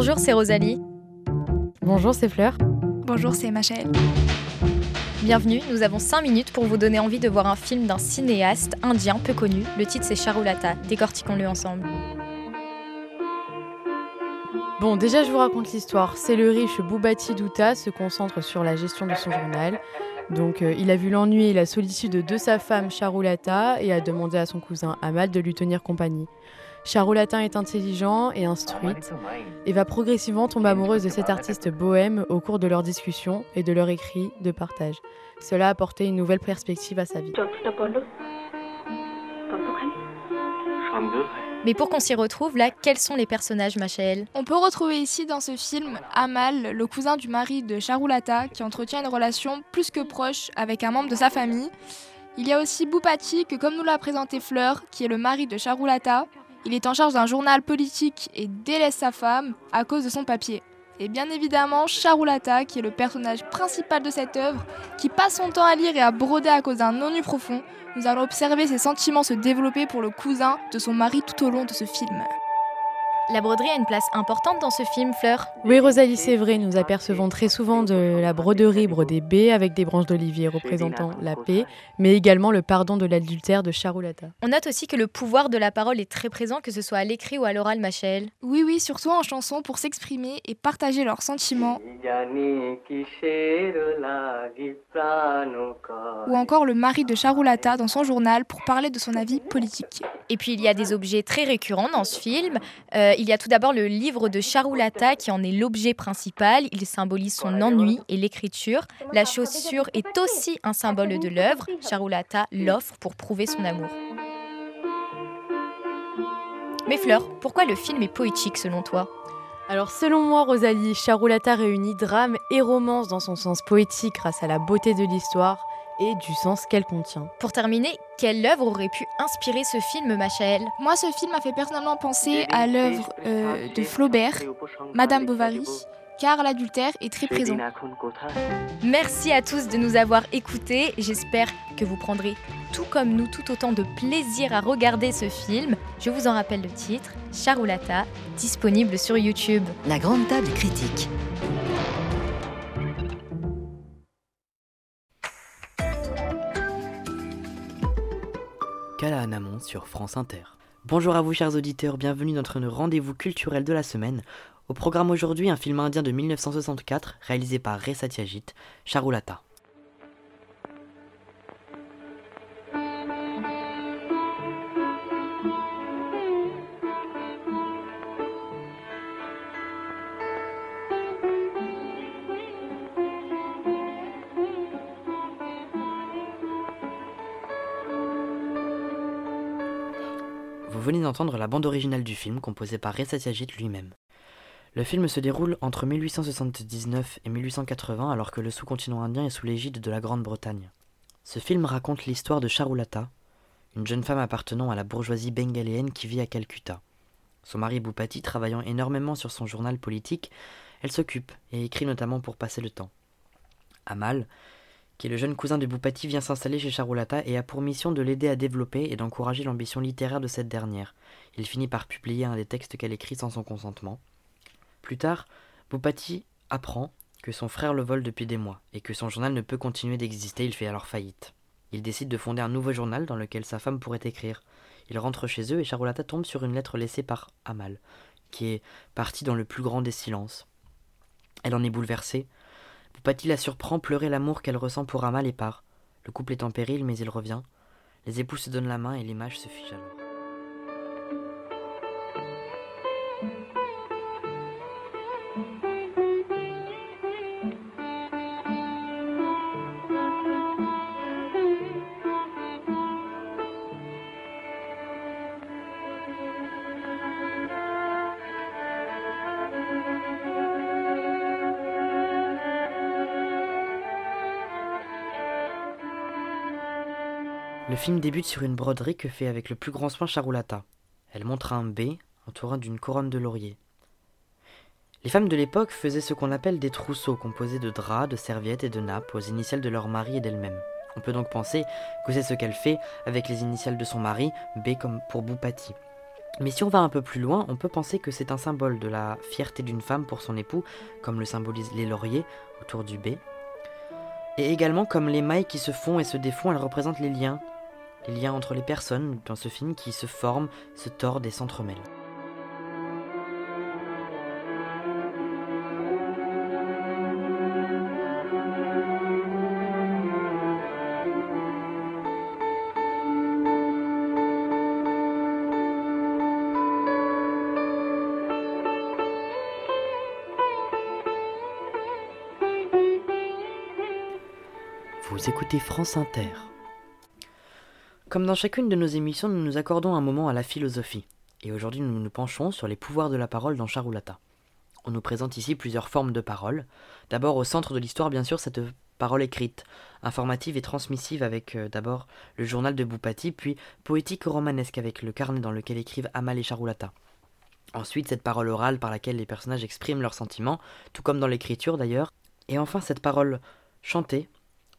Bonjour, c'est Rosalie. Bonjour, c'est Fleur. Bonjour, c'est Machel. Bienvenue, nous avons 5 minutes pour vous donner envie de voir un film d'un cinéaste indien peu connu. Le titre c'est Charulata. Décortiquons-le ensemble. Bon, déjà je vous raconte l'histoire. C'est le riche Boubati Dutta se concentre sur la gestion de son journal. Donc euh, il a vu l'ennui et la solitude de sa femme Charulata et a demandé à son cousin Amal de lui tenir compagnie. Charulata est intelligent et instruite et va progressivement tomber amoureuse de cet artiste bohème au cours de leurs discussions et de leurs écrits de partage. Cela a apporté une nouvelle perspective à sa vie. Mais pour qu'on s'y retrouve, là, quels sont les personnages, Machael On peut retrouver ici dans ce film Amal, le cousin du mari de Charulata, qui entretient une relation plus que proche avec un membre de sa famille. Il y a aussi Boupati, que comme nous l'a présenté Fleur, qui est le mari de Charulata, il est en charge d'un journal politique et délaisse sa femme à cause de son papier. Et bien évidemment, Charulata, qui est le personnage principal de cette œuvre, qui passe son temps à lire et à broder à cause d'un ennui profond, nous allons observer ses sentiments se développer pour le cousin de son mari tout au long de ce film. La broderie a une place importante dans ce film, Fleur. Oui, Rosalie, c'est vrai. Nous apercevons très souvent de la broderie brodée B avec des branches d'olivier représentant la paix, mais également le pardon de l'adultère de Charulata. On note aussi que le pouvoir de la parole est très présent, que ce soit à l'écrit ou à l'oral, Machel. Oui, oui, surtout en chanson pour s'exprimer et partager leurs sentiments. Ou encore le mari de Charulata dans son journal pour parler de son avis politique. Et puis il y a des objets très récurrents dans ce film. Euh, il y a tout d'abord le livre de Charulata qui en est l'objet principal. Il symbolise son ennui et l'écriture. La chaussure est aussi un symbole de l'œuvre. Charulata l'offre pour prouver son amour. Mais Fleur, pourquoi le film est poétique selon toi? Alors selon moi, Rosalie, Charulata réunit drame et romance dans son sens poétique grâce à la beauté de l'histoire et du sens qu'elle contient. Pour terminer, quelle œuvre aurait pu inspirer ce film, Machael Moi, ce film m'a fait personnellement penser à l'œuvre euh, de Flaubert, Madame Bovary, car l'adultère est très présent. Merci à tous de nous avoir écoutés. J'espère que vous prendrez, tout comme nous, tout autant de plaisir à regarder ce film. Je vous en rappelle le titre, Charulata, disponible sur YouTube. La grande table critique. Sur France Inter. Bonjour à vous chers auditeurs, bienvenue dans notre rendez-vous culturel de la semaine. Au programme aujourd'hui, un film indien de 1964 réalisé par Ray Charulata. La bande originale du film composée par Satyajit lui-même. Le film se déroule entre 1879 et 1880 alors que le sous-continent indien est sous l'égide de la Grande-Bretagne. Ce film raconte l'histoire de Charulata, une jeune femme appartenant à la bourgeoisie bengaléenne qui vit à Calcutta. Son mari Boupati travaillant énormément sur son journal politique, elle s'occupe et écrit notamment pour passer le temps. Amal, qui est le jeune cousin de Boupati, vient s'installer chez Charulata et a pour mission de l'aider à développer et d'encourager l'ambition littéraire de cette dernière. Il finit par publier un des textes qu'elle écrit sans son consentement. Plus tard, Boupati apprend que son frère le vole depuis des mois et que son journal ne peut continuer d'exister, il fait alors faillite. Il décide de fonder un nouveau journal dans lequel sa femme pourrait écrire. Il rentre chez eux et Charulata tombe sur une lettre laissée par Amal, qui est partie dans le plus grand des silences. Elle en est bouleversée, Boupati la surprend pleurer l'amour qu'elle ressent pour Amal et part. Le couple est en péril, mais il revient. Les époux se donnent la main et l'image se fige alors. Le film débute sur une broderie que fait avec le plus grand soin Charulata. Elle montre un B entourant d'une couronne de laurier. Les femmes de l'époque faisaient ce qu'on appelle des trousseaux composés de draps, de serviettes et de nappes aux initiales de leur mari et d'elle-même. On peut donc penser que c'est ce qu'elle fait avec les initiales de son mari, B comme pour Boupati. Mais si on va un peu plus loin, on peut penser que c'est un symbole de la fierté d'une femme pour son époux, comme le symbolisent les lauriers autour du B. Et également comme les mailles qui se font et se défont, elles représentent les liens, les liens entre les personnes dans ce film qui se forment, se tordent et s'entremêlent. Vous écoutez France Inter. Comme dans chacune de nos émissions, nous nous accordons un moment à la philosophie. Et aujourd'hui, nous nous penchons sur les pouvoirs de la parole dans Charulata. On nous présente ici plusieurs formes de parole. D'abord, au centre de l'histoire, bien sûr, cette parole écrite, informative et transmissive avec euh, d'abord le journal de Boupati, puis poétique romanesque avec le carnet dans lequel écrivent Amal et Charulata. Ensuite, cette parole orale par laquelle les personnages expriment leurs sentiments, tout comme dans l'écriture d'ailleurs. Et enfin, cette parole chantée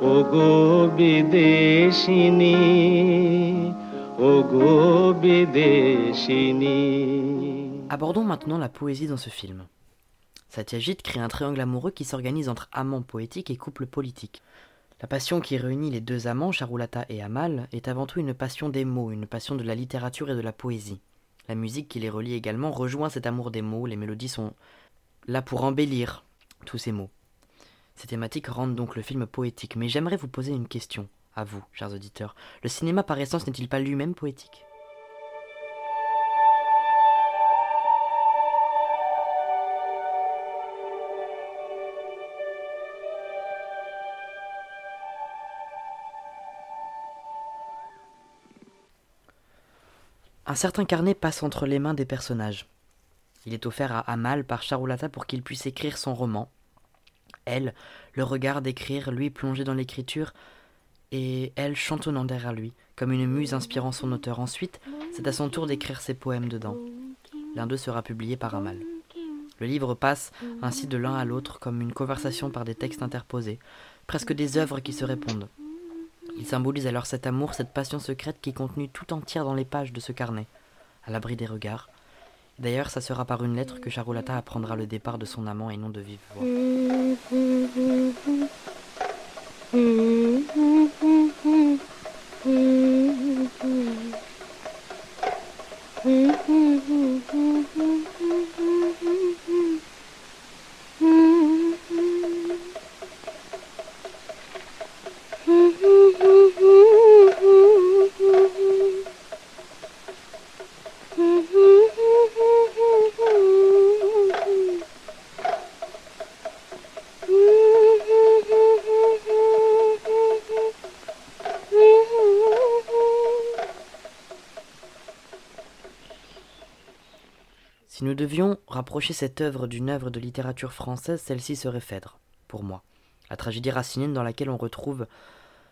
তুমি থাকো সিন্ধু পারে Abordons maintenant la poésie dans ce film. Satyajit crée un triangle amoureux qui s'organise entre amants poétiques et couples politiques. La passion qui réunit les deux amants, Charulata et Amal, est avant tout une passion des mots, une passion de la littérature et de la poésie. La musique qui les relie également rejoint cet amour des mots, les mélodies sont là pour embellir tous ces mots. Ces thématiques rendent donc le film poétique, mais j'aimerais vous poser une question, à vous, chers auditeurs. Le cinéma par essence n'est-il pas lui-même poétique? Un certain carnet passe entre les mains des personnages. Il est offert à Amal par Charulata pour qu'il puisse écrire son roman, elle le regarde écrire, lui plongé dans l'écriture, et elle chantonnant derrière lui, comme une muse inspirant son auteur. Ensuite, c'est à son tour d'écrire ses poèmes dedans. L'un d'eux sera publié par Amal. Le livre passe ainsi de l'un à l'autre comme une conversation par des textes interposés, presque des œuvres qui se répondent. Il symbolise alors cet amour, cette passion secrète qui est contenue tout entière dans les pages de ce carnet, à l'abri des regards, D'ailleurs, ça sera par une lettre que Charolata apprendra le départ de son amant et non de vive voix. Cette œuvre d'une œuvre de littérature française, celle-ci serait Phèdre, pour moi. La tragédie racinienne dans laquelle on retrouve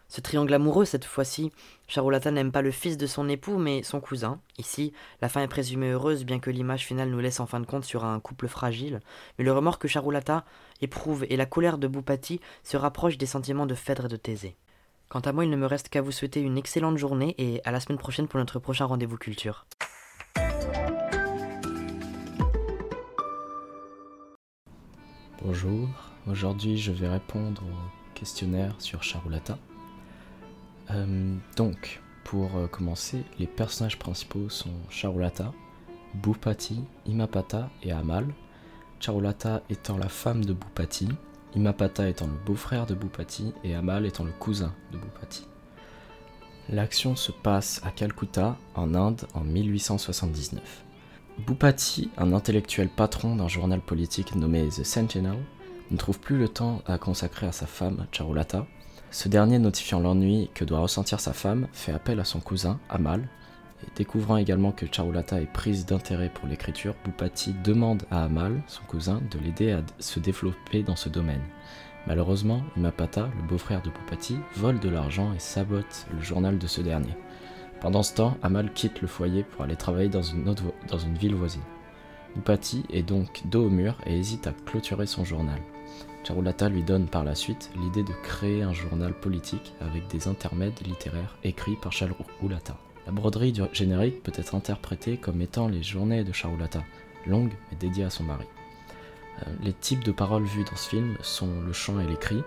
ce triangle amoureux, cette fois-ci, Charolata n'aime pas le fils de son époux, mais son cousin. Ici, la fin est présumée heureuse, bien que l'image finale nous laisse en fin de compte sur un couple fragile. Mais le remords que Charolata éprouve et la colère de Boupati se rapprochent des sentiments de Phèdre et de Thésée. Quant à moi, il ne me reste qu'à vous souhaiter une excellente journée et à la semaine prochaine pour notre prochain rendez-vous culture. Bonjour, aujourd'hui je vais répondre au questionnaire sur Charulata. Euh, donc, pour euh, commencer, les personnages principaux sont Charulata, Bupati, Imapata et Amal. Charulata étant la femme de Bupati, Imapata étant le beau-frère de Bupati et Amal étant le cousin de Bupati. L'action se passe à Calcutta, en Inde, en 1879. Bupati, un intellectuel patron d'un journal politique nommé The Sentinel, ne trouve plus le temps à consacrer à sa femme, Charulata. Ce dernier, notifiant l'ennui que doit ressentir sa femme, fait appel à son cousin, Amal, découvrant également que Charulata est prise d'intérêt pour l'écriture, Boupati demande à Amal, son cousin, de l'aider à se développer dans ce domaine. Malheureusement, Imapata, le beau-frère de Boupati, vole de l'argent et sabote le journal de ce dernier. Pendant ce temps, Amal quitte le foyer pour aller travailler dans une, ville voisine. Boupati est donc dos au mur et hésite à clôturer son journal. Charulata lui donne par la suite l'idée de créer un journal politique avec des intermèdes littéraires écrits par Charulata. La broderie du générique peut être interprétée comme étant les journées de Charulata, longues mais dédiées à son mari. Euh, les types de paroles vues dans ce film sont le chant et l'écrit.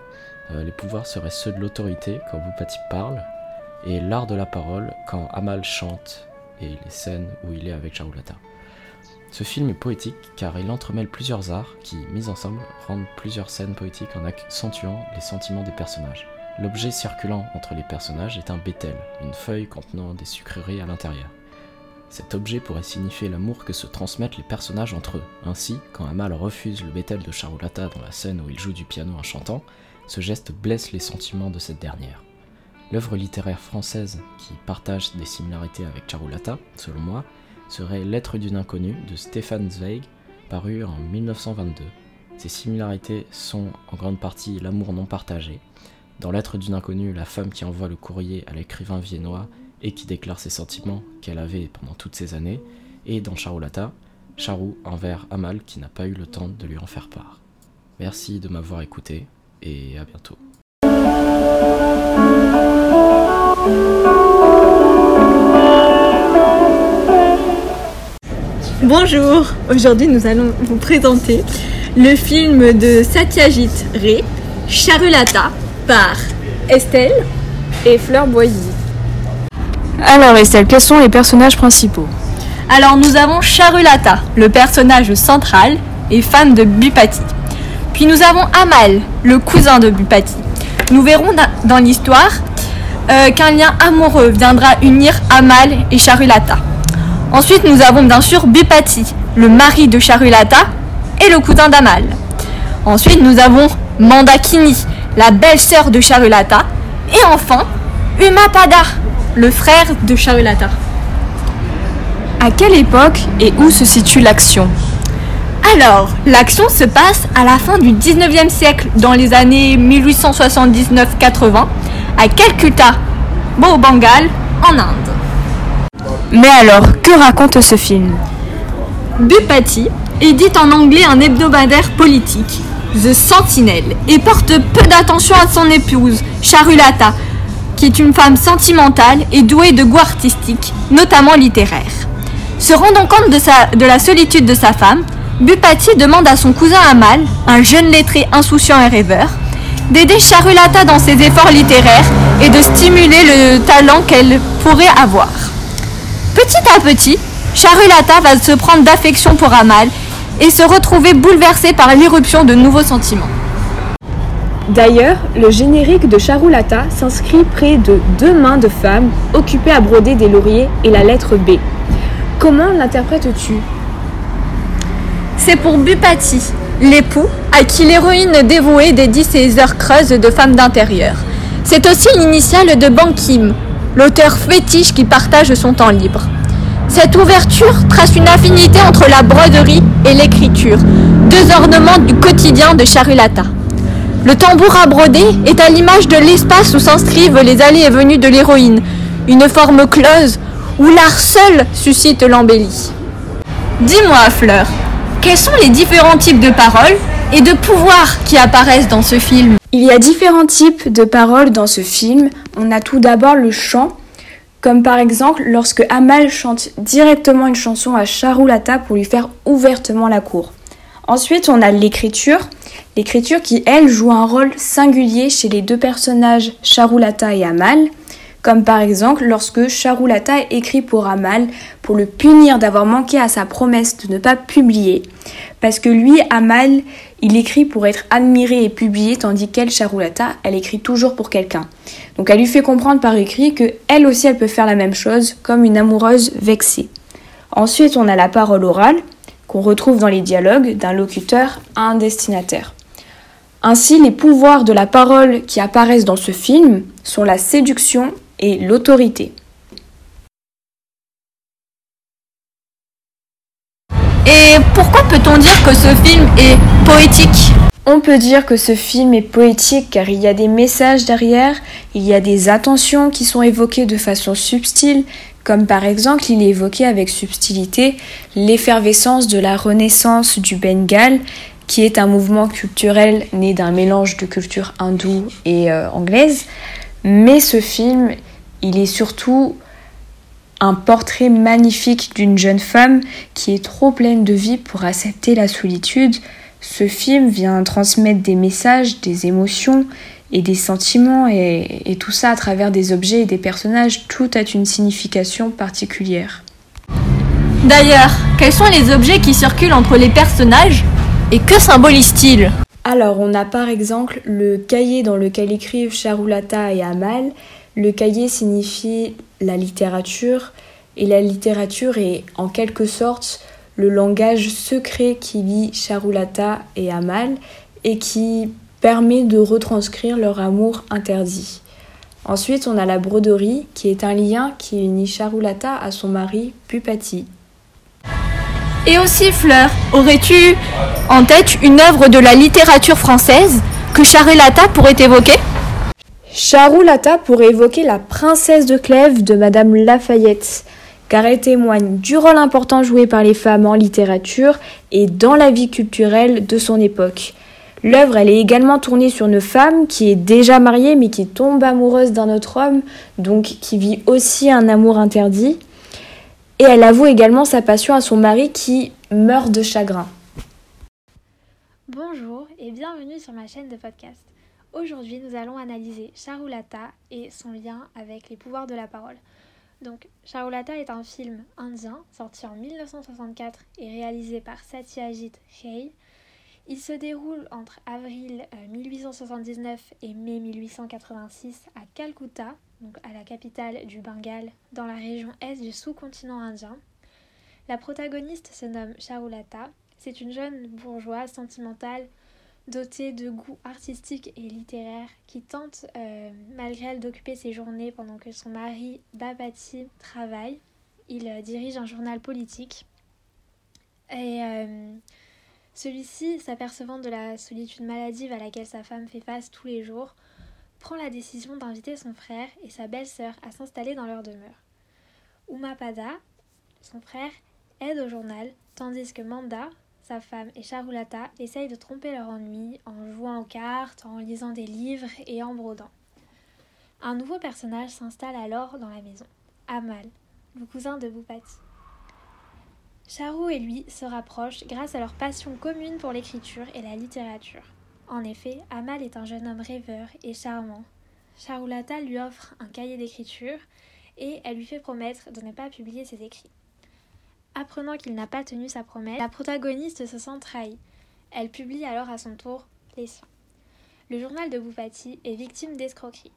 Euh, les pouvoirs seraient ceux de l'autorité quand Boupati parle, et l'art de la parole quand Amal chante et les scènes où il est avec Charulata. Ce film est poétique car il entremêle plusieurs arts qui, mis ensemble, rendent plusieurs scènes poétiques en accentuant les sentiments des personnages. L'objet circulant entre les personnages est un bétel, une feuille contenant des sucreries à l'intérieur. Cet objet pourrait signifier l'amour que se transmettent les personnages entre eux. Ainsi, quand Amal refuse le bétel de Charulata dans la scène où il joue du piano en chantant, ce geste blesse les sentiments de cette dernière. L'œuvre littéraire française qui partage des similarités avec Charulata, selon moi, serait Lettre d'une inconnue de Stéphane Zweig, paru en 1922. Ces similarités sont en grande partie l'amour non partagé, dans Lettre d'une inconnue, la femme qui envoie le courrier à l'écrivain viennois et qui déclare ses sentiments qu'elle avait pendant toutes ces années, et dans Charulata, Charou envers Amal qui n'a pas eu le temps de lui en faire part. Merci de m'avoir écouté et à bientôt. Bonjour, aujourd'hui nous allons vous présenter le film de Satyajit Ray, Charulata, par Estelle et Fleur Boisy. Alors Estelle, quels sont les personnages principaux? Alors nous avons Charulata, le personnage central et femme de Bupati. Puis nous avons Amal, le cousin de Bupati. Nous verrons dans l'histoire euh, qu'un lien amoureux viendra unir Amal et Charulata. Ensuite nous avons bien sûr Bupati, le mari de Charulata et le cousin d'Amal. Ensuite nous avons Mandakini, la belle-sœur de Charulata, et enfin Umapada, le frère de Charulata. À quelle époque et où se situe l'action? Alors, l'action se passe à la fin du 19e siècle, dans les années 1879-80, à Calcutta, au Bengal, en Inde. Mais alors, que raconte ce film? Bupati édite en anglais un hebdomadaire politique The Sentinel, et porte peu d'attention à son épouse, Charulata, qui est une femme sentimentale et douée de goût artistique, notamment littéraire. Se rendant compte de, sa, de la solitude de sa femme, Bupati demande à son cousin Amal, un jeune lettré insouciant et rêveur, d'aider Charulata dans ses efforts littéraires et de stimuler le talent qu'elle pourrait avoir. Petit à petit, Charulata va se prendre d'affection pour Amal et se retrouver bouleversé par l'irruption de nouveaux sentiments. D'ailleurs, le générique de Charulata s'inscrit près de deux mains de femmes occupées à broder des lauriers et la lettre B. Comment l'interprètes-tu? C'est pour Bupati, l'époux, à qui l'héroïne dévouée dédie ses heures creuses de femme d'intérieur. C'est aussi l'initiale de Bankim, l'auteur fétiche qui partage son temps libre. Cette ouverture trace une affinité entre la broderie et l'écriture, deux ornements du quotidien de Charulata. Le tambour à broder est à l'image de l'espace où s'inscrivent les allées et venues de l'héroïne, une forme close où l'art seul suscite l'embellie. Dis-moi, Fleur, quels sont les différents types de paroles et de pouvoirs qui apparaissent dans ce film Il y a différents types de paroles dans ce film. On a tout d'abord le chant, comme par exemple lorsque Amal chante directement une chanson à Charulata pour lui faire ouvertement la cour. Ensuite, on a l'écriture, l'écriture qui, elle, joue un rôle singulier chez les deux personnages Charulata et Amal, comme par exemple lorsque Charulata écrit pour Amal pour le punir d'avoir manqué à sa promesse de ne pas publier, parce que lui, Amal, il écrit pour être admiré et publié, tandis qu'elle, Charulata, elle écrit toujours pour quelqu'un. Donc elle lui fait comprendre par écrit que elle aussi elle peut faire la même chose, comme une amoureuse vexée. Ensuite, on a la parole orale, qu'on retrouve dans les dialogues d'un locuteur à un destinataire. Ainsi, les pouvoirs de la parole qui apparaissent dans ce film sont la séduction et l'autorité. Et pourquoi peut-on dire que ce film est poétique? On peut dire que ce film est poétique car il y a des messages derrière, il y a des attentions qui sont évoquées de façon subtile, comme par exemple il est évoqué avec subtilité l'effervescence de la renaissance du Bengale, qui est un mouvement culturel né d'un mélange de culture hindoue et euh, anglaise. Mais ce film, il est surtout un portrait magnifique d'une jeune femme qui est trop pleine de vie pour accepter la solitude. Ce film vient transmettre des messages, des émotions et des sentiments et, et, tout ça à travers des objets et des personnages. Tout a une signification particulière. D'ailleurs, quels sont les objets qui circulent entre les personnages et que symbolise-t-il Alors, on a par exemple le cahier dans lequel écrivent Charulata et Amal. Le cahier signifie la littérature et la littérature est en quelque sorte le langage secret qui lie Charulata et Amal et qui permet de retranscrire leur amour interdit. Ensuite, on a la broderie qui est un lien qui unit Charulata à son mari Pupati. Et aussi, Fleur, aurais-tu en tête une œuvre de la littérature française que Charulata pourrait évoquer? Charulata pourrait évoquer la princesse de Clèves de Madame Lafayette, car elle témoigne du rôle important joué par les femmes en littérature et dans la vie culturelle de son époque. L'œuvre, elle est également tournée sur une femme qui est déjà mariée mais qui tombe amoureuse d'un autre homme, donc qui vit aussi un amour interdit. Et elle avoue également sa passion à son mari qui meurt de chagrin. Bonjour et bienvenue sur ma chaîne de podcast. Aujourd'hui, nous allons analyser Charulata et son lien avec les pouvoirs de la parole. Donc, Charulata est un film indien sorti en 1964 et réalisé par Satyajit Ray. Il se déroule entre avril 1879 euh, et mai 1886 à Calcutta, donc à la capitale du Bengale, dans la région est du sous-continent indien. La protagoniste se nomme Charulata. C'est une jeune bourgeoise sentimentale dotée de goûts artistiques et littéraires qui tente, euh, malgré elle, d'occuper ses journées pendant que son mari Babati travaille. Il euh, dirige un journal politique. Et celui-ci, s'apercevant de la solitude maladive à laquelle sa femme fait face tous les jours, prend la décision d'inviter son frère et sa belle-sœur à s'installer dans leur demeure. Umapada, son frère, aide au journal, tandis que Manda, sa femme, et Charulata essayent de tromper leur ennui en jouant aux cartes, en lisant des livres et en brodant. Un nouveau personnage s'installe alors dans la maison, Amal, le cousin de Bupati. Charou et lui se rapprochent grâce à leur passion commune pour l'écriture et la littérature. En effet, Amal est un jeune homme rêveur et charmant. Charulata lui offre un cahier d'écriture et elle lui fait promettre de ne pas publier ses écrits. Apprenant qu'il n'a pas tenu sa promesse, la protagoniste se sent trahie. Elle publie alors à son tour les siens. Le journal de Boupati est victime d'escroquerie.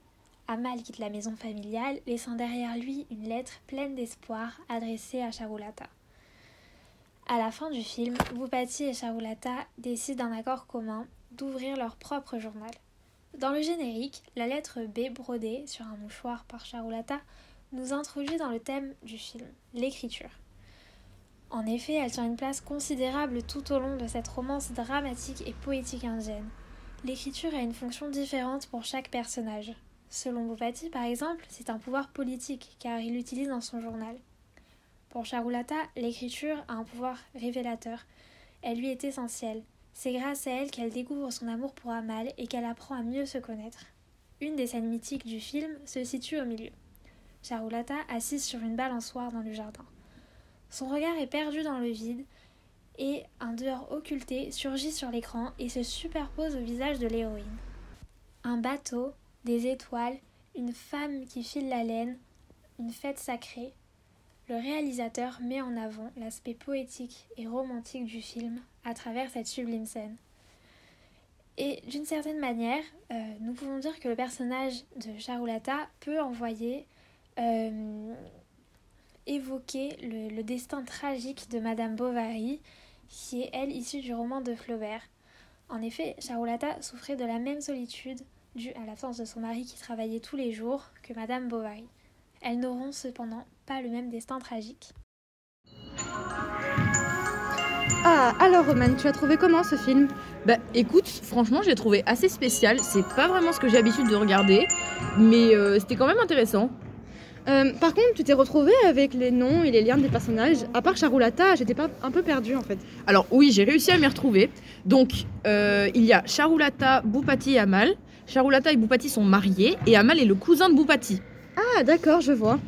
Amal quitte la maison familiale, laissant derrière lui une lettre pleine d'espoir adressée à Charulata. À la fin du film, Bupati et Charulata décident d'un accord commun d'ouvrir leur propre journal. Dans le générique, la lettre B brodée sur un mouchoir par Charulata nous introduit dans le thème du film, l'écriture. En effet, elle tient une place considérable tout au long de cette romance dramatique et poétique indienne. L'écriture a une fonction différente pour chaque personnage. Selon Bupati, par exemple, c'est un pouvoir politique car il l'utilise dans son journal. Pour Charulata, l'écriture a un pouvoir révélateur. Elle lui est essentielle. C'est grâce à elle qu'elle découvre son amour pour Amal et qu'elle apprend à mieux se connaître. Une des scènes mythiques du film se situe au milieu. Charulata assise sur une balançoire dans le jardin. Son regard est perdu dans le vide et un dehors occulté surgit sur l'écran et se superpose au visage de l'héroïne. Un bateau, des étoiles, une femme qui file la laine, une fête sacrée, le réalisateur met en avant l'aspect poétique et romantique du film à travers cette sublime scène. Et d'une certaine manière, euh, nous pouvons dire que le personnage de Charulata peut envoyer, euh, évoquer le, le, destin tragique de Madame Bovary, qui est elle issue du roman de Flaubert. En effet, Charulata souffrait de la même solitude due à l'absence de son mari qui travaillait tous les jours que Madame Bovary. Elles n'auront cependant pas le même destin tragique. Ah, alors Roman, tu as trouvé comment ce film? Bah écoute, franchement j'ai trouvé assez spécial, c'est pas vraiment ce que j'ai l'habitude de regarder, mais euh, c'était quand même intéressant. Euh, par contre, tu t'es retrouvé avec les noms et les liens des personnages. À part Charulata, j'étais pas un peu perdue en fait. Alors oui, j'ai réussi à m'y retrouver. Donc euh, il y a Charulata, Boupati et Amal. Charulata et Boupati sont mariés et Amal est le cousin de Boupati. Ah d'accord, je vois.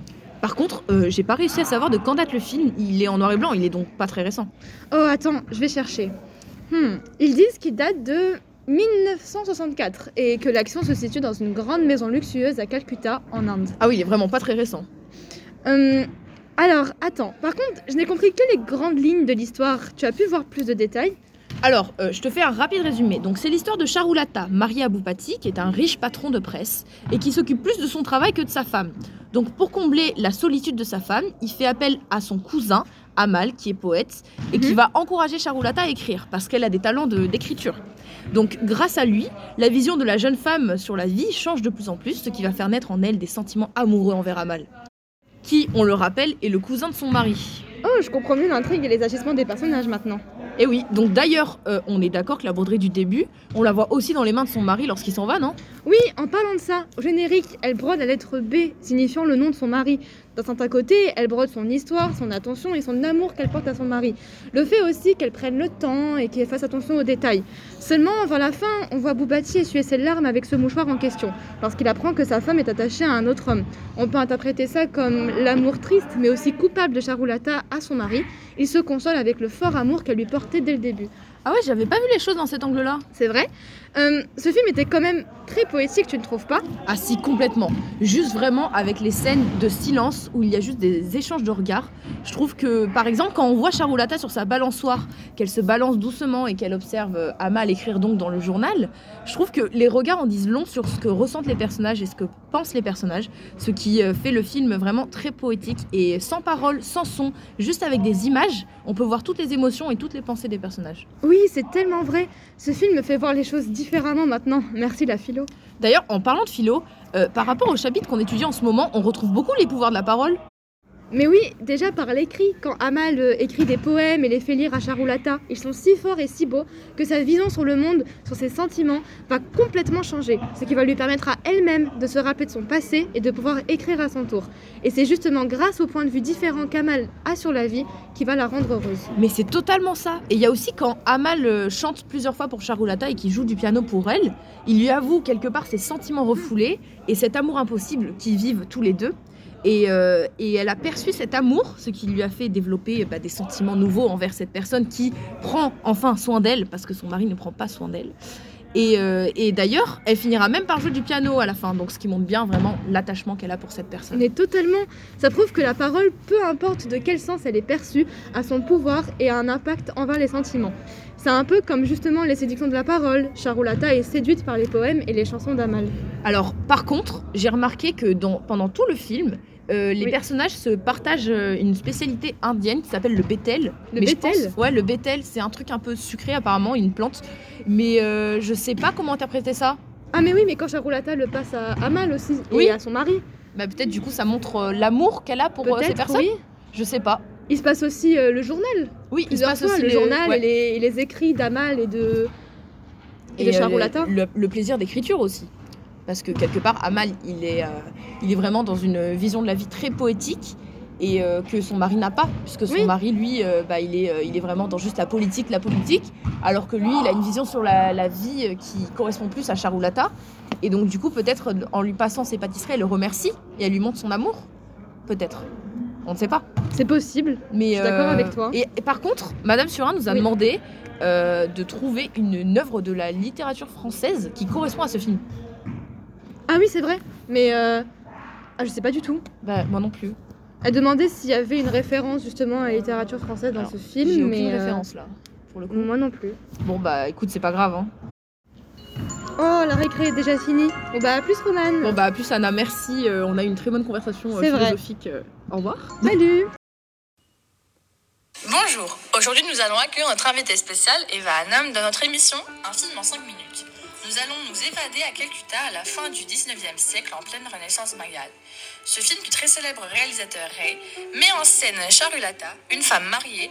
Par contre, euh, j'ai pas réussi à savoir de quand date le film. Il est en noir et blanc, il est donc pas très récent. Oh attends, je vais chercher. Hmm, Ils disent qu'il date de 1964 et que l'action se situe dans une grande maison luxueuse à Calcutta, en Inde. Ah oui, il est vraiment pas très récent. Hum, alors, attends, par contre, je n'ai compris que les grandes lignes de l'histoire. Tu as pu voir plus de détails? Alors, euh, je te fais un rapide résumé. Donc, c'est l'histoire de Charulata, mariée à Boupati, qui est un riche patron de presse et qui s'occupe plus de son travail que de sa femme. Donc, pour combler la solitude de sa femme, il fait appel à son cousin, Amal, qui est poète, et qui va encourager Charulata à écrire, parce qu'elle a des talents de- d'écriture. Donc, grâce à lui, la vision de la jeune femme sur la vie change de plus en plus, ce qui va faire naître en elle des sentiments amoureux envers Amal, qui, on le rappelle, est le cousin de son mari. Oh, je comprends mieux l'intrigue et les agissements des personnages maintenant. Et oui, donc d'ailleurs, euh, on est d'accord que la broderie du début, on la voit aussi dans les mains de son mari lorsqu'il s'en va, non? Oui, en parlant de ça, au générique, elle brode la lettre B, signifiant le nom de son mari. D'un certain côté, elle brode son histoire, son attention et son amour qu'elle porte à son mari. Le fait aussi qu'elle prenne le temps et qu'elle fasse attention aux détails. Seulement, vers la fin, on voit Boubati essuyer ses larmes avec ce mouchoir en question, lorsqu'il apprend que sa femme est attachée à un autre homme. On peut interpréter ça comme l'amour triste, mais aussi coupable de Charulata à son mari. Il se console avec le fort amour qu'elle lui portait dès le début. Ah ouais, j'avais pas vu les choses dans cet angle-là. C'est vrai? Euh, ce film était quand même très poétique, tu ne trouves pas? Ah si, complètement. Juste vraiment avec les scènes de silence où il y a juste des échanges de regards. Je trouve que, par exemple, quand on voit Charulata sur sa balançoire, qu'elle se balance doucement et qu'elle observe euh, Amal écrire donc dans le journal, je trouve que les regards en disent long sur ce que ressentent les personnages et ce que pensent les personnages, ce qui euh, fait le film vraiment très poétique et sans parole, sans son, juste avec des images, on peut voir toutes les émotions et toutes les pensées des personnages. Oui, c'est tellement vrai. Ce film me fait voir les choses différemment maintenant. Merci la philo. D'ailleurs, en parlant de philo, euh, par rapport au chapitre qu'on étudie en ce moment, on retrouve beaucoup les pouvoirs de la parole. Mais oui, déjà par l'écrit, quand Amal euh, écrit des poèmes et les fait lire à Charulata, ils sont si forts et si beaux que sa vision sur le monde, sur ses sentiments, va complètement changer. Ce qui va lui permettre à elle-même de se rappeler de son passé et de pouvoir écrire à son tour. Et c'est justement grâce au point de vue différent qu'Amal a sur la vie qui va la rendre heureuse. Mais c'est totalement ça. Et il y a aussi quand Amal euh, chante plusieurs fois pour Charulata et qui joue du piano pour elle, il lui avoue quelque part ses sentiments refoulés et cet amour impossible qu'ils vivent tous les deux. Et, euh, et elle a perçu cet amour, ce qui lui a fait développer bah, des sentiments nouveaux envers cette personne qui prend enfin soin d'elle, parce que son mari ne prend pas soin d'elle. Et, euh, et d'ailleurs, elle finira même par jouer du piano à la fin, donc ce qui montre bien vraiment l'attachement qu'elle a pour cette personne. Mais totalement, ça prouve que la parole, peu importe de quel sens elle est perçue, a son pouvoir et a un impact envers les sentiments. C'est un peu comme justement les séductions de la parole. Charulata est séduite par les poèmes et les chansons d'Amal. Alors, par contre, j'ai remarqué que dans, pendant tout le film, euh, les Oui. personnages se partagent euh, une spécialité indienne qui s'appelle le bétel. Le bétel Ouais, le bétel, c'est un truc un peu sucré apparemment, une plante. Mais euh, je sais pas comment interpréter ça. Ah mais oui, mais quand Charulata le passe à Amal aussi, Oui. et à son mari. Bah peut-être du coup ça montre euh, l'amour qu'elle a pour ces personnes. oui. Je sais pas. Il se passe aussi euh, le journal. Oui, il se passe fois, aussi le les- journal ouais. et, les, et les écrits d'Amal et de, et de Charulata. le, le plaisir d'écriture aussi. Parce que quelque part, Amal, il est, euh, il est vraiment dans une vision de la vie très poétique et euh, que son mari n'a pas. Puisque son Oui. mari, lui, euh, bah, il, est, il est vraiment dans juste la politique, la politique. Alors que lui, il a une vision sur la, la vie qui correspond plus à Charulata. Et donc, du coup, peut-être en lui passant ses pâtisseries, elle le remercie et elle lui montre son amour. Peut-être. On ne sait pas. C'est possible. Mais, Je suis d'accord avec toi. Et, et par contre, Madame Surin nous a Oui. demandé de trouver une, une œuvre de la littérature française qui correspond à ce film. Ah oui, c'est vrai. Mais euh... ah, je sais pas du tout. Bah, moi non plus. Elle demandait s'il y avait une référence justement à la littérature française dans Alors, ce film, J'ai mais aucune euh, référence là, pour le coup. moi non plus. Bon bah écoute, c'est pas grave. Hein. Oh, la récré est déjà finie. Bon bah à plus Roman. Bon bah à plus Anna, merci. euh, on a eu une très bonne conversation euh, C'est vrai. philosophique. euh, au revoir. Salut. Bonjour, aujourd'hui nous allons accueillir notre invité spécial Eva Hanum dans notre émission Un film en 5 minutes. Nous allons nous évader à Calcutta à la fin du 19e siècle en pleine renaissance mangale. Ce film du très célèbre réalisateur Ray met en scène Charulata, une femme mariée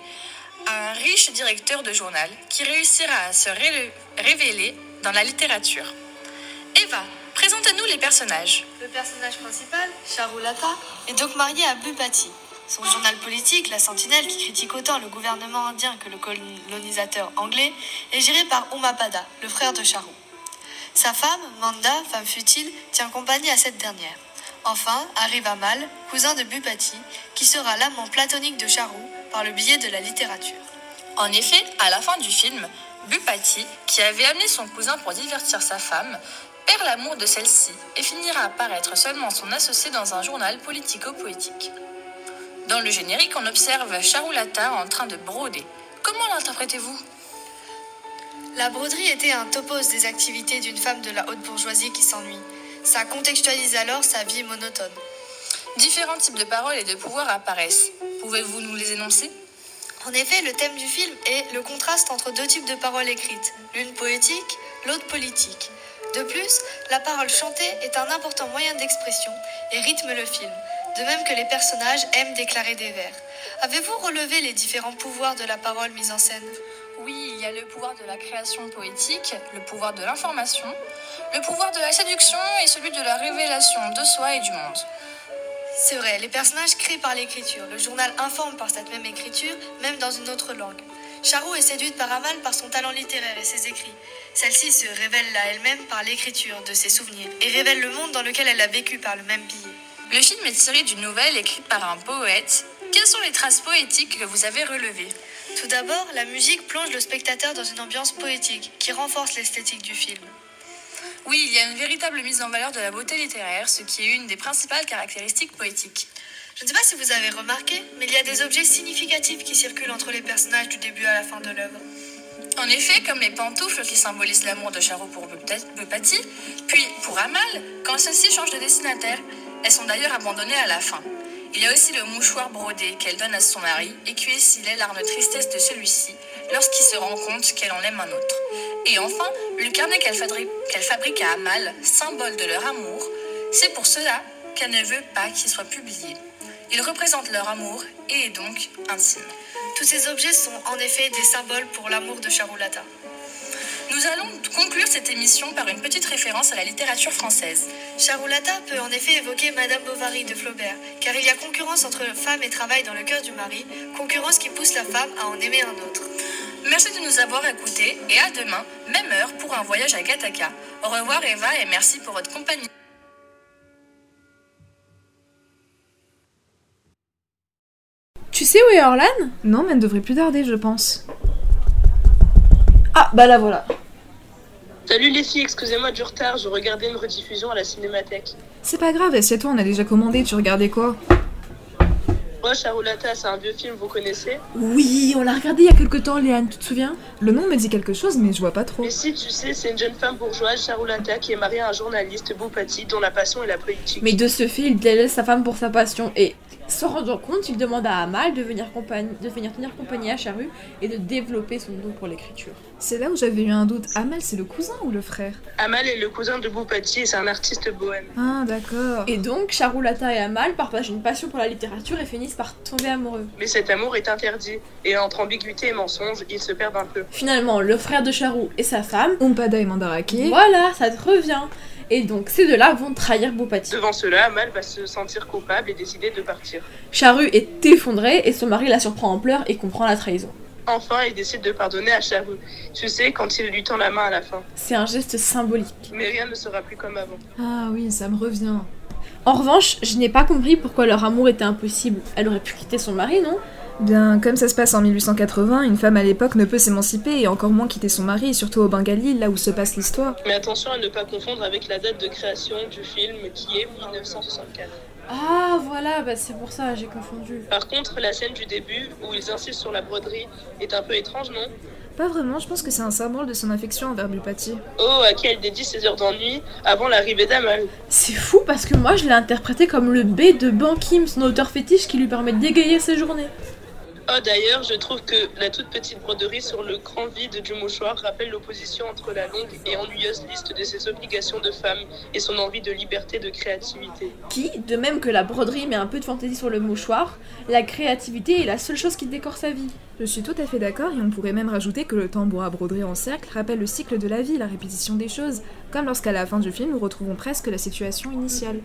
à un riche directeur de journal qui réussira à se ré- révéler dans la littérature. Eva, présente-nous les personnages. Le personnage principal, Charulata, est donc marié à Bupati. Son journal politique, La Sentinelle, qui critique autant le gouvernement indien que le colonisateur anglais, est géré par Umapada, le frère de Charu. Sa femme, Manda, femme futile, tient compagnie à cette dernière. Enfin, arrive Amal, cousin de Bupati, qui sera l'amant platonique de Charu par le biais de la littérature. En effet, à la fin du film, Bupati, qui avait amené son cousin pour divertir sa femme, perd l'amour de celle-ci et finira par être seulement son associé dans un journal politico-poétique. Dans le générique, on observe Charulata en train de broder. Comment l'interprétez-vous? La broderie était un topos des activités d'une femme de la haute bourgeoisie qui s'ennuie. Ça contextualise alors sa vie monotone. Différents types de paroles et de pouvoirs apparaissent. Pouvez-vous nous les énoncer? En effet, le thème du film est le contraste entre deux types de paroles écrites, l'une poétique, l'autre politique. De plus, la parole chantée est un important moyen d'expression et rythme le film, de même que les personnages aiment déclarer des vers. Avez-vous relevé les différents pouvoirs de la parole mise en scène? Oui, il y a le pouvoir de la création poétique, le pouvoir de l'information, le pouvoir de la séduction et celui de la révélation de soi et du monde. C'est vrai, les personnages créent par l'écriture. Le journal informe par cette même écriture, même dans une autre langue. Charou est séduite par Amal par son talent littéraire et ses écrits. Celle-ci se révèle à elle-même par l'écriture de ses souvenirs et révèle le monde dans lequel elle a vécu par le même billet. Le film est tiré d'une nouvelle écrite par un poète. Quelles sont les traces poétiques que vous avez relevées? Tout d'abord, la musique plonge le spectateur dans une ambiance poétique qui renforce l'esthétique du film. Oui, il y a une véritable mise en valeur de la beauté littéraire, ce qui est une des principales caractéristiques poétiques. Je ne sais pas si vous avez remarqué, mais il y a des objets significatifs qui circulent entre les personnages du début à la fin de l'œuvre. En effet, comme les pantoufles qui symbolisent l'amour de Charo pour Bupati, puis pour Amal, quand celles-ci changent de destinataire, elles sont d'ailleurs abandonnées à la fin. Il y a aussi le mouchoir brodé qu'elle donne à son mari et qui est l'arme tristesse de celui-ci lorsqu'il se rend compte qu'elle en aime un autre. Et enfin, le carnet qu'elle fabrique, qu'elle fabrique à Amal, symbole de leur amour, c'est pour cela qu'elle ne veut pas qu'il soit publié. Il représente leur amour et est donc intime. Tous ces objets sont en effet des symboles pour l'amour de Charulata. Nous allons conclure cette émission par une petite référence à la littérature française. Charulata peut en effet évoquer Madame Bovary de Flaubert, car il y a concurrence entre femme et travail dans le cœur du mari, concurrence qui pousse la femme à en aimer un autre. Merci de nous avoir écoutés et à demain, même heure, pour un voyage à Gataka. Au revoir Eva et merci pour votre compagnie. Tu sais où est Orlan Non, mais elle ne devrait plus tarder, je pense. Ah, bah la voilà. Salut les filles, excusez-moi du retard, je regardais une rediffusion à la cinémathèque. C'est pas grave, assieds-toi, on a déjà commandé, tu regardais quoi? Moi, Charulata, c'est un vieux film, vous connaissez? Oui, on l'a regardé il y a quelque temps, Léane, tu te souviens? Le nom me dit quelque chose, mais je vois pas trop. Mais si, tu sais, c'est une jeune femme bourgeoise, Charulata, qui est mariée à un journaliste, Boupati, dont la passion est la politique. Mais de ce fait, il délaisse sa femme pour sa passion et, se rendant compte, il demande à Amal de venir, compagnie, de venir tenir compagnie à Charu et de développer son don pour l'écriture. C'est là où j'avais eu un doute. Amal, c'est le cousin ou le frère? Amal est le cousin de Boupati et c'est un artiste bohème. Ah, d'accord. Et donc, Charulata et Amal partagent une passion pour la littérature et finissent par tomber amoureux. Mais cet amour est interdit, et entre ambiguïté et mensonge, ils se perdent un peu. Finalement, le frère de Charu et sa femme, Umpada et Mandarake, voilà, ça te revient. Et donc, ces deux-là vont trahir Boupati. Devant cela, Amal va se sentir coupable et décider de partir. Charu est effondré et son mari la surprend en pleurs et comprend la trahison. Enfin, il décide de pardonner à Charu. Tu sais, quand il lui tend la main à la fin. C'est un geste symbolique. Mais rien ne sera plus comme avant. Ah oui, ça me revient. En revanche, je n'ai pas compris pourquoi leur amour était impossible. Elle aurait pu quitter son mari, non? Bien, comme ça se passe en 1880, une femme à l'époque ne peut s'émanciper et encore moins quitter son mari, surtout au Bengali, là où se passe l'histoire. Mais attention à ne pas confondre avec la date de création du film qui est 1964. Ah voilà, bah c'est pour ça, j'ai confondu. Par contre, la scène du début, où ils insistent sur la broderie, est un peu étrange, non? Pas vraiment, je pense que c'est un symbole de son affection envers Bupati. Oh, à qui elle dédie ses heures d'ennui avant l'arrivée d'Amal. C'est fou parce que moi je l'ai interprété comme le B de Bankim, son auteur fétiche qui lui permet d'égayer ses journées. Oh, d'ailleurs, je trouve que la toute petite broderie sur le grand vide du mouchoir rappelle l'opposition entre la longue et ennuyeuse liste de ses obligations de femme et son envie de liberté de créativité. Qui, de même que la broderie met un peu de fantaisie sur le mouchoir, la créativité est la seule chose qui décore sa vie. Je suis tout à fait d'accord et on pourrait même rajouter que le tambour à broderie en cercle rappelle le cycle de la vie, la répétition des choses, comme lorsqu'à la fin du film nous retrouvons presque la situation initiale.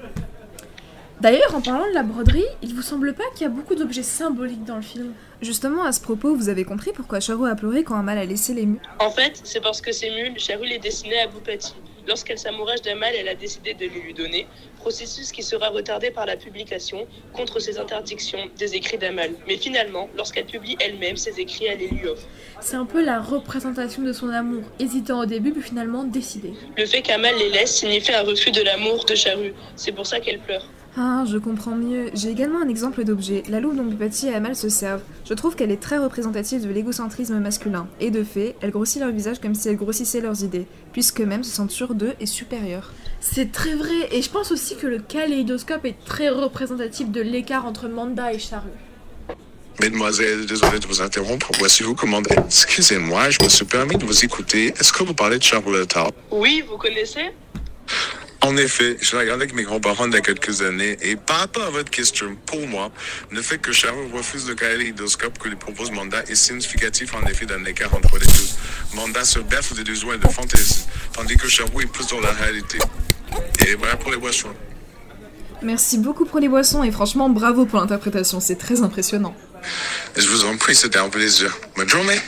D'ailleurs, en parlant de la broderie, il vous semble pas qu'il y a beaucoup d'objets symboliques dans le film? Justement, à ce propos, vous avez compris pourquoi Charou a pleuré quand Amal a laissé les mules? En fait, c'est parce que ces mules, Charou les destinait à Boupati. Lorsqu'elle s'amourage d'Amal, elle a décidé de les lui donner, processus qui sera retardé par la publication, contre ses interdictions, des écrits d'Amal. Mais finalement, lorsqu'elle publie elle-même ses écrits, elle les lui offre. C'est un peu la représentation de son amour, hésitant au début, puis finalement décidé. Le fait qu'Amal les laisse signifie un refus de l'amour de Charou. C'est pour ça qu'elle pleure. Ah, je comprends mieux. J'ai également un exemple d'objet, la loupe dont Bupati et Amal se servent. Je trouve qu'elle est très représentative de l'égocentrisme masculin. Et de fait, elle grossit leur visage comme si elle grossissait leurs idées, puisqu'eux-mêmes se sentent sûrs d'eux et supérieurs. C'est très vrai, et je pense aussi que le kaléidoscope est très représentatif de l'écart entre Manda et Charu. Mesdemoiselles, désolé de vous interrompre. Voici vous commandez. Excusez-moi, je me suis permis de vous écouter. Est-ce que vous parlez de Charlotta Oui, vous connaissez? En effet, je l'ai regardé avec mes grands-parents il y a quelques années et par rapport à votre question, pour moi, le fait que Charles refuse le kaléidoscope que lui propose Manda est significatif en effet d'un écart entre les deux. Manda se berce des besoins et de fantaisie, tandis que Charles est plus dans la réalité. Et voilà pour les boissons. Merci beaucoup pour les boissons et franchement bravo pour l'interprétation, c'est très impressionnant. Je vous en prie, c'était un plaisir. Bonne journée.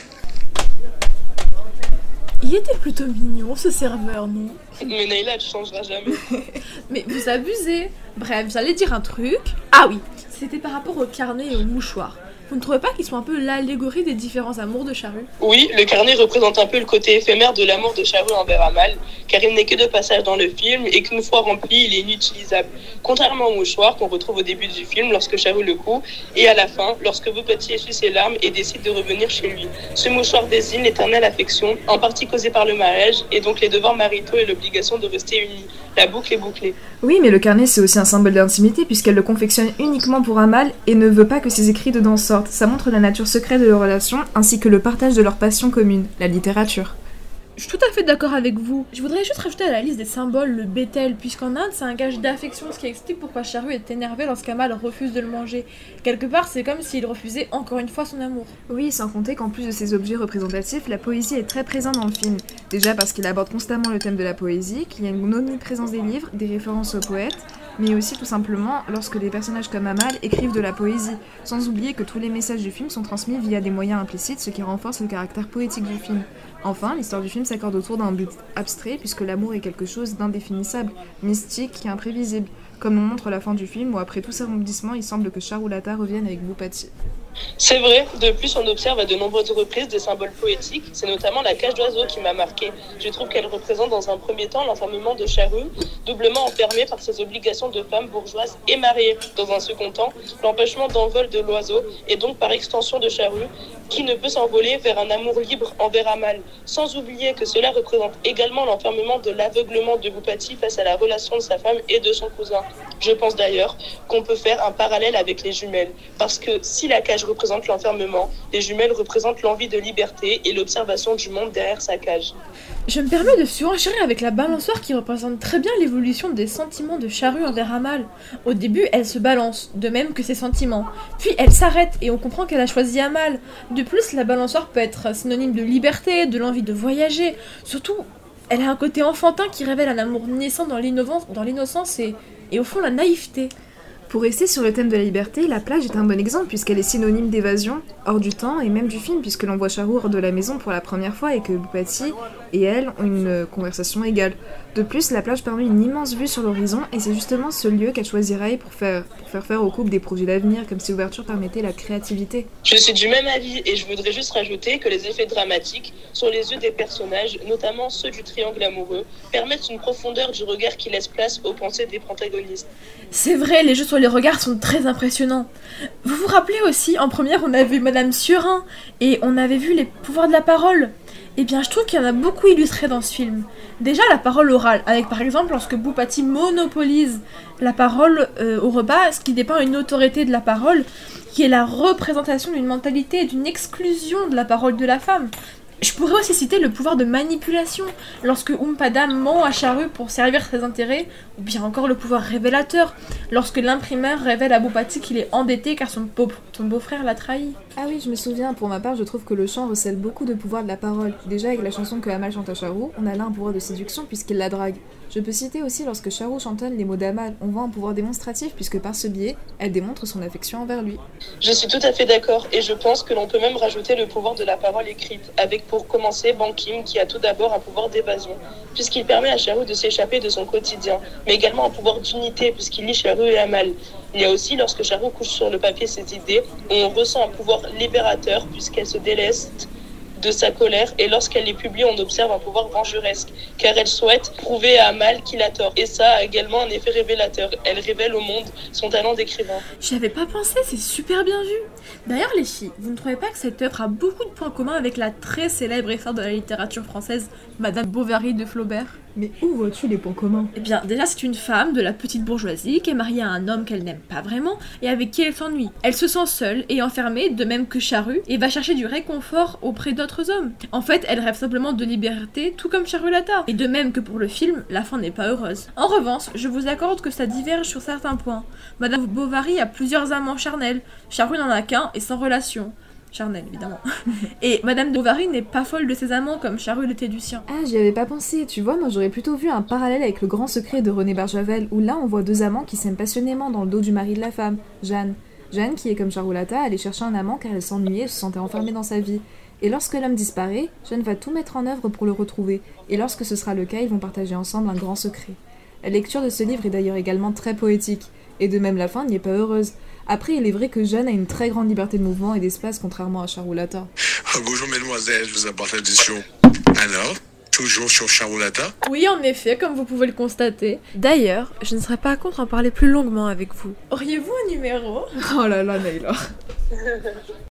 Il était plutôt mignon ce serveur, non Mais Naïla, tu changeras jamais. Mais vous abusez. Bref, j'allais dire un truc. Ah oui, c'était par rapport au carnet et au mouchoir. Vous ne trouvez pas qu'ils sont un peu l'allégorie des différents amours de Charu Oui, le carnet représente un peu le côté éphémère de l'amour de Charu envers Amal, car il n'est que de passage dans le film et qu'une fois rempli, il est inutilisable. Contrairement au mouchoir qu'on retrouve au début du film lorsque Charu le coud, et à la fin, lorsque Boupati essuie ses larmes et décide de revenir chez lui. Ce mouchoir désigne l'éternelle affection, en partie causée par le mariage, et donc les devoirs maritaux et l'obligation de rester unis. La boucle est bouclée. Oui, mais le carnet c'est aussi un symbole d'intimité puisqu'elle le confectionne uniquement pour Amal et ne veut pas que ses écrits dedans sortent. Ça montre la nature secrète de leur relation ainsi que le partage de leur passion commune, la littérature. Je suis tout à fait d'accord avec vous. Je voudrais juste rajouter à la liste des symboles le bétel, puisqu'en Inde, c'est un gage d'affection, ce qui explique pourquoi Charu est énervé lorsqu'Amal refuse de le manger. Quelque part, c'est comme s'il refusait encore une fois son amour. Oui, sans compter qu'en plus de ces objets représentatifs, la poésie est très présente dans le film. Déjà parce qu'il aborde constamment le thème de la poésie, qu'il y a une omniprésence des livres, des références aux poètes, mais aussi tout simplement lorsque des personnages comme Amal écrivent de la poésie, sans oublier que tous les messages du film sont transmis via des moyens implicites, ce qui renforce le caractère poétique du film. Enfin, l'histoire du film s'accorde autour d'un but abstrait, puisque l'amour est quelque chose d'indéfinissable, mystique et imprévisible, comme on montre la fin du film où après tout ces il semble que Charulata revienne avec Boupati. C'est vrai, de plus on observe à de nombreuses reprises des symboles poétiques, c'est notamment la cage d'oiseau qui m'a marqué. Je trouve qu'elle représente dans un premier temps l'enfermement de Charu, doublement enfermée par ses obligations de femme bourgeoise et mariée. Dans un second temps, l'empêchement d'envol de l'oiseau et donc par extension de Charu, qui ne peut s'envoler vers un amour libre envers Amal, sans oublier que cela représente également l'enfermement de l'aveuglement de Boupati face à la relation de sa femme et de son cousin. Je pense d'ailleurs qu'on peut faire un parallèle avec les jumelles, parce que si la cage représente l'enfermement, les jumelles représentent l'envie de liberté et l'observation du monde derrière sa cage. Je me permets de surenchérir avec la balançoire qui représente très bien l'évolution des sentiments de Charu envers Amal. Au début, elle se balance, de même que ses sentiments. Puis elle s'arrête et on comprend qu'elle a choisi Amal. De plus, la balançoire peut être synonyme de liberté, de l'envie de voyager. Surtout, elle a un côté enfantin qui révèle un amour naissant dans l'innocence et au fond la naïveté. Pour rester sur le thème de la liberté, la plage est un bon exemple puisqu'elle est synonyme d'évasion, hors du temps et même du film puisque l'on voit Charou hors de la maison pour la première fois et que Boupati et elle ont une conversation égale. De plus, la plage permet une immense vue sur l'horizon et c'est justement ce lieu qu'elle choisirait pour faire, pour faire faire au couple des projets d'avenir comme si l'ouverture permettait la créativité. Je suis du même avis et je voudrais juste rajouter que les effets dramatiques sur les yeux des personnages, notamment ceux du triangle amoureux, permettent une profondeur du regard qui laisse place aux pensées des protagonistes. C'est vrai, les jeux sur les regards sont très impressionnants. Vous vous rappelez aussi, en première, on a vu Madame Surin et on avait vu les pouvoirs de la parole. Eh bien, je trouve qu'il y en a beaucoup illustré dans ce film. Déjà la parole orale, avec par exemple lorsque Boupati monopolise la parole euh, au repas, ce qui dépend une autorité de la parole, qui est la représentation d'une mentalité et d'une exclusion de la parole de la femme. Je pourrais aussi citer le pouvoir de manipulation, lorsque Umpada ment à Charu pour servir ses intérêts, ou bien encore le pouvoir révélateur, lorsque l'imprimeur révèle à Boupati qu'il est endetté car son, beau- son beau-frère l'a trahi. Ah oui, je me souviens, pour ma part, je trouve que le chant recèle beaucoup de pouvoir de la parole. Déjà, avec la chanson que Amal chante à Charou, on a là un pouvoir de séduction puisqu'il la drague. Je peux citer aussi lorsque Charou chantonne les mots d'Amal, on voit un pouvoir démonstratif puisque par ce biais, elle démontre son affection envers lui. Je suis tout à fait d'accord et je pense que l'on peut même rajouter le pouvoir de la parole écrite, avec pour commencer Bankim qui a tout d'abord un pouvoir d'évasion, puisqu'il permet à Charou de s'échapper de son quotidien, mais également un pouvoir d'unité puisqu'il lie Charou et Amal. Il y a aussi lorsque Charou couche sur le papier ses idées, on ressent un pouvoir libérateur puisqu'elle se déleste de sa colère et lorsqu'elle les publie on observe un pouvoir vengeresque car elle souhaite prouver à Amal qu'il a tort. Et ça a également un effet révélateur. Elle révèle au monde son talent d'écrivain. J'y avais pas pensé, c'est super bien vu. D'ailleurs, les filles, vous ne trouvez pas que cette œuvre a beaucoup de points communs avec la très célèbre histoire de la littérature française, Madame Bovary de Flaubert? Mais où vois-tu les points communs? Eh bien, déjà, c'est une femme de la petite bourgeoisie qui est mariée à un homme qu'elle n'aime pas vraiment et avec qui elle s'ennuie. Elle se sent seule et enfermée, de même que Charu, et va chercher du réconfort auprès d'autres hommes. En fait, elle rêve simplement de liberté, tout comme Charulata. Et de même que pour le film, la fin n'est pas heureuse. En revanche, je vous accorde que ça diverge sur certains points. Madame Bovary a plusieurs amants charnels. Charu n'en a qu'un et sans relation. Charnel, évidemment. Et Madame Bovary n'est pas folle de ses amants comme Charu l'était du sien. Ah, j'y avais pas pensé. Tu vois, moi j'aurais plutôt vu un parallèle avec le grand secret de René Barjavel, où là on voit deux amants qui s'aiment passionnément dans le dos du mari de la femme, Jeanne. Jeanne, qui est comme Charolata, allait chercher un amant car elle s'ennuyait et se sentait enfermée dans sa vie. Et lorsque l'homme disparaît, Jeanne va tout mettre en œuvre pour le retrouver. Et lorsque ce sera le cas, ils vont partager ensemble un grand secret. La lecture de ce livre est d'ailleurs également très poétique. Et de même la fin n'y est pas heureuse. Après, il est vrai que Jeanne a une très grande liberté de mouvement et d'espace contrairement à Charolata. Ah, bonjour mesdemoiselles, je vous apporte l'addition. Alors, toujours sur Charolata Oui, en effet, comme vous pouvez le constater. D'ailleurs, je ne serais pas contre en parler plus longuement avec vous. Auriez-vous un numéro? Oh là là, Naylor.